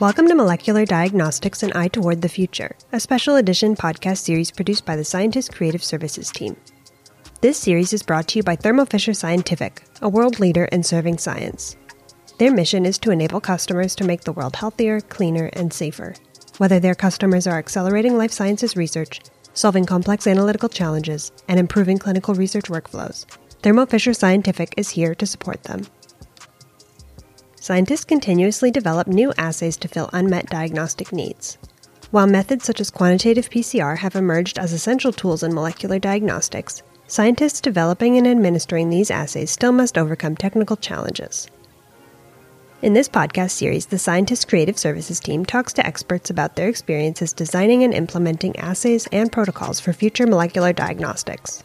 Welcome to Molecular Diagnostics and Eye Toward the Future, a special edition podcast series produced by the Scientist Creative Services team. This series is brought to you by Thermo Fisher Scientific, a world leader in serving science. Their mission is to enable customers to make the world healthier, cleaner, and safer. Whether their customers are accelerating life sciences research, solving complex analytical challenges, and improving clinical research workflows, Thermo Fisher Scientific is here to support them. Scientists continuously develop new assays to fill unmet diagnostic needs. While methods such as quantitative PCR have emerged as essential tools in molecular diagnostics, scientists developing and administering these assays still must overcome technical challenges. In this podcast series, the Scientist Creative Services team talks to experts about their experiences designing and implementing assays and protocols for future molecular diagnostics.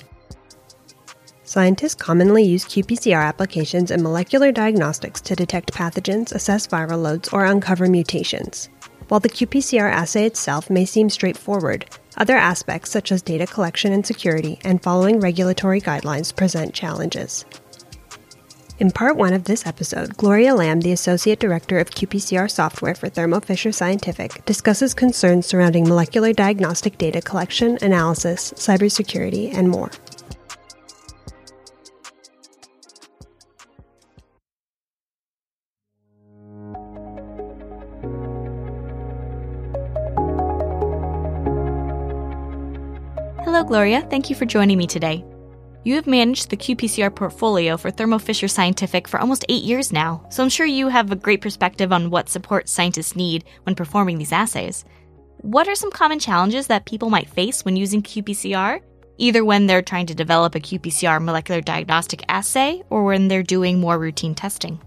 Scientists commonly use qPCR applications in molecular diagnostics to detect pathogens, assess viral loads, or uncover mutations. While the qPCR assay itself may seem straightforward, other aspects such as data collection and security and following regulatory guidelines present challenges. In part one of this episode, Gloria Lam, the Associate Director of qPCR Software for Thermo Fisher Scientific, discusses concerns surrounding molecular diagnostic data collection, analysis, cybersecurity, and more. Hello, Gloria. Thank you for joining me today. You have managed the qPCR portfolio for Thermo Fisher Scientific for almost eight years now, so I'm sure you have a great perspective on what support scientists need when performing these assays. What are some common challenges that people might face when using qPCR, either when they're trying to develop a qPCR molecular diagnostic assay or when they're doing more routine testing?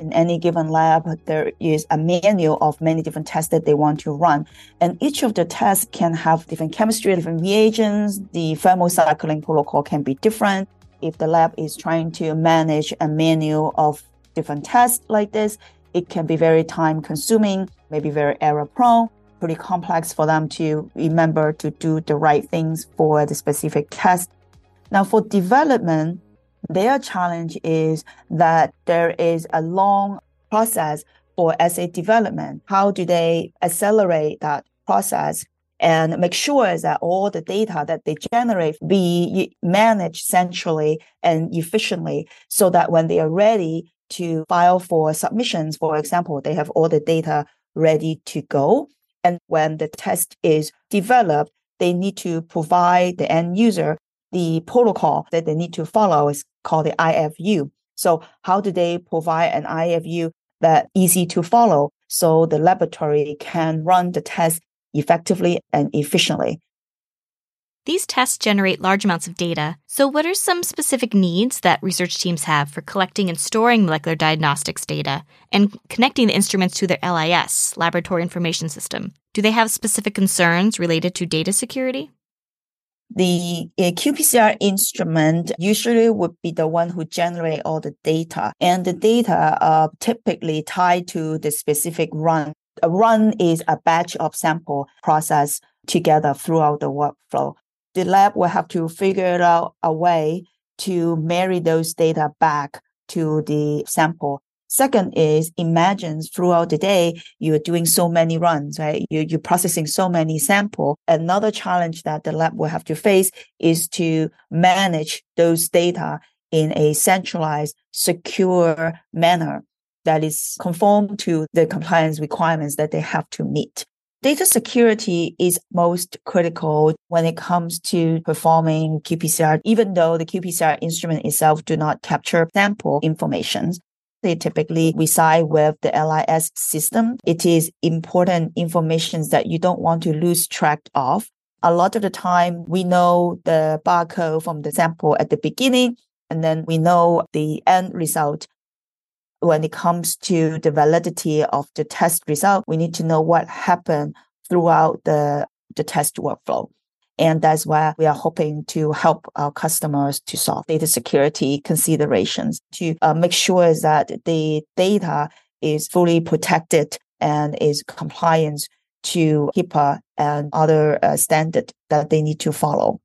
In any given lab, there is a menu of many different tests that they want to run. And each of the tests can have different chemistry, different reagents. The thermocycling protocol can be different. If the lab is trying to manage a menu of different tests like this, it can be very time consuming, maybe very error prone, pretty complex for them to remember to do the right things for the specific test. Now for development, their challenge is that there is a long process for assay development. How do they accelerate that process and make sure that all the data that they generate be managed centrally and efficiently so that when they are ready to file for submissions, for example, they have all the data ready to go. And when the test is developed, they need to provide the end user the protocol that they need to follow called the IFU. So how do they provide an IFU that easy to follow so the laboratory can run the test effectively and efficiently? These tests generate large amounts of data. So, what are some specific needs that research teams have for collecting and storing molecular diagnostics data and connecting the instruments to their LIS, Laboratory Information System? Do they have specific concerns related to data security? The uh, qPCR instrument usually would be the one who generate all the data and the data are typically tied to the specific run. A run is a batch of sample processed together throughout the workflow. The lab will have to figure out a way to marry those data back to the sample Second is imagine throughout the day, you're doing so many runs, right? You're, you're processing so many sample. Another challenge that the lab will have to face is to manage those data in a centralized, secure manner that is conform to the compliance requirements that they have to meet. Data security is most critical when it comes to performing qPCR, even though the qPCR instrument itself do not capture sample information. They typically reside with the LIS system. It is important information that you don't want to lose track of. A lot of the time, we know the barcode from the sample at the beginning, and then we know the end result. When it comes to the validity of the test result, we need to know what happened throughout the, the test workflow. And that's why we are hoping to help our customers to solve data security considerations to uh, make sure that the data is fully protected and is compliant to HIPAA and other uh, standard that they need to follow.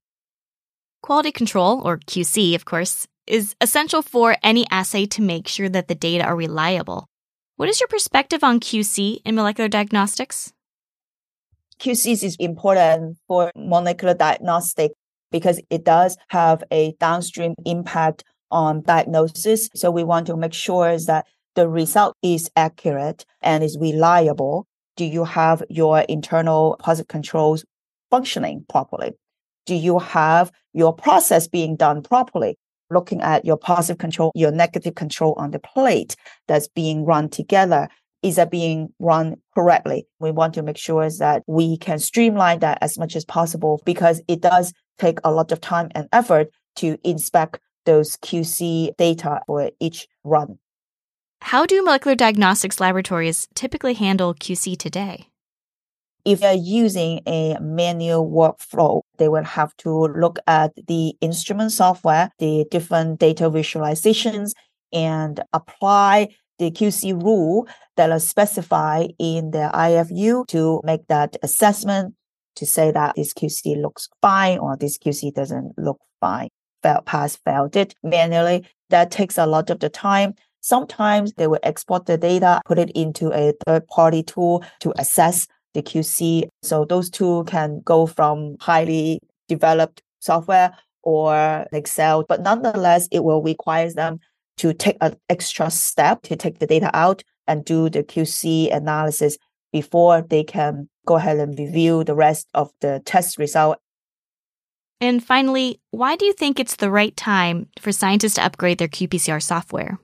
Quality control, or QC, of course, is essential for any assay to make sure that the data are reliable. What is your perspective on QC in molecular diagnostics? QC is important for molecular diagnostic because it does have a downstream impact on diagnosis. So we want to make sure that the result is accurate and is reliable. Do you have your internal positive controls functioning properly? Do you have your process being done properly? Looking at your positive control, your negative control on the plate that's being run together. Is that being run correctly? We want to make sure that we can streamline that as much as possible because it does take a lot of time and effort to inspect those QC data for each run. How do molecular diagnostics laboratories typically handle QC today? If they're using a manual workflow, they will have to look at the instrument software, the different data visualizations, and apply the QC rule that are specified in the IFU to make that assessment to say that this QC looks fine or this QC doesn't look fine. Fail, pass, failed it manually. That takes a lot of the time. Sometimes they will export the data, put it into a third party tool to assess the QC. So those two can go from highly developed software or Excel, but nonetheless, it will require them to take an extra step to take the data out and do the QC analysis before they can go ahead and review the rest of the test result. And finally, why do you think it's the right time for scientists to upgrade their qPCR software?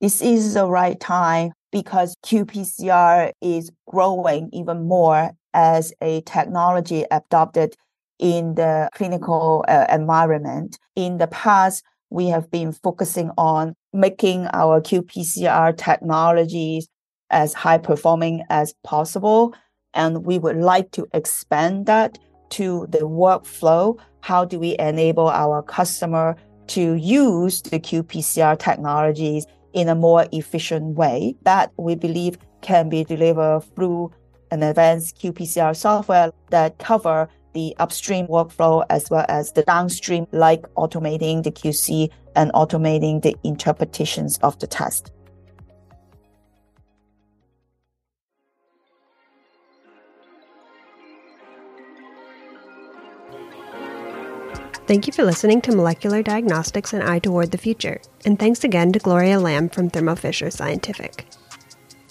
This is the right time because qPCR is growing even more as a technology adopted in the clinical uh, environment. In the past, we have been focusing on making our qPCR technologies as high performing as possible. And we would like to expand that to the workflow. How do we enable our customer to use the qPCR technologies in a more efficient way that we believe can be delivered through an advanced qPCR software that cover the upstream workflow as well as the downstream, like automating the QC and automating the interpretations of the test. Thank you for listening to Molecular Diagnostics and Eye Toward the Future, and thanks again to Gloria Lam from Thermo Fisher Scientific.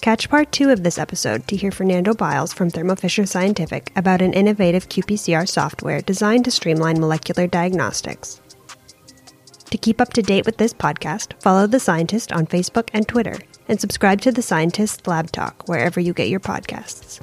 Catch part two of this episode to hear Fernando Biles from Thermo Fisher Scientific about an innovative qPCR software designed to streamline molecular diagnostics. To keep up to date with this podcast, follow The Scientist on Facebook and Twitter, and subscribe to The Scientist Lab Talk wherever you get your podcasts.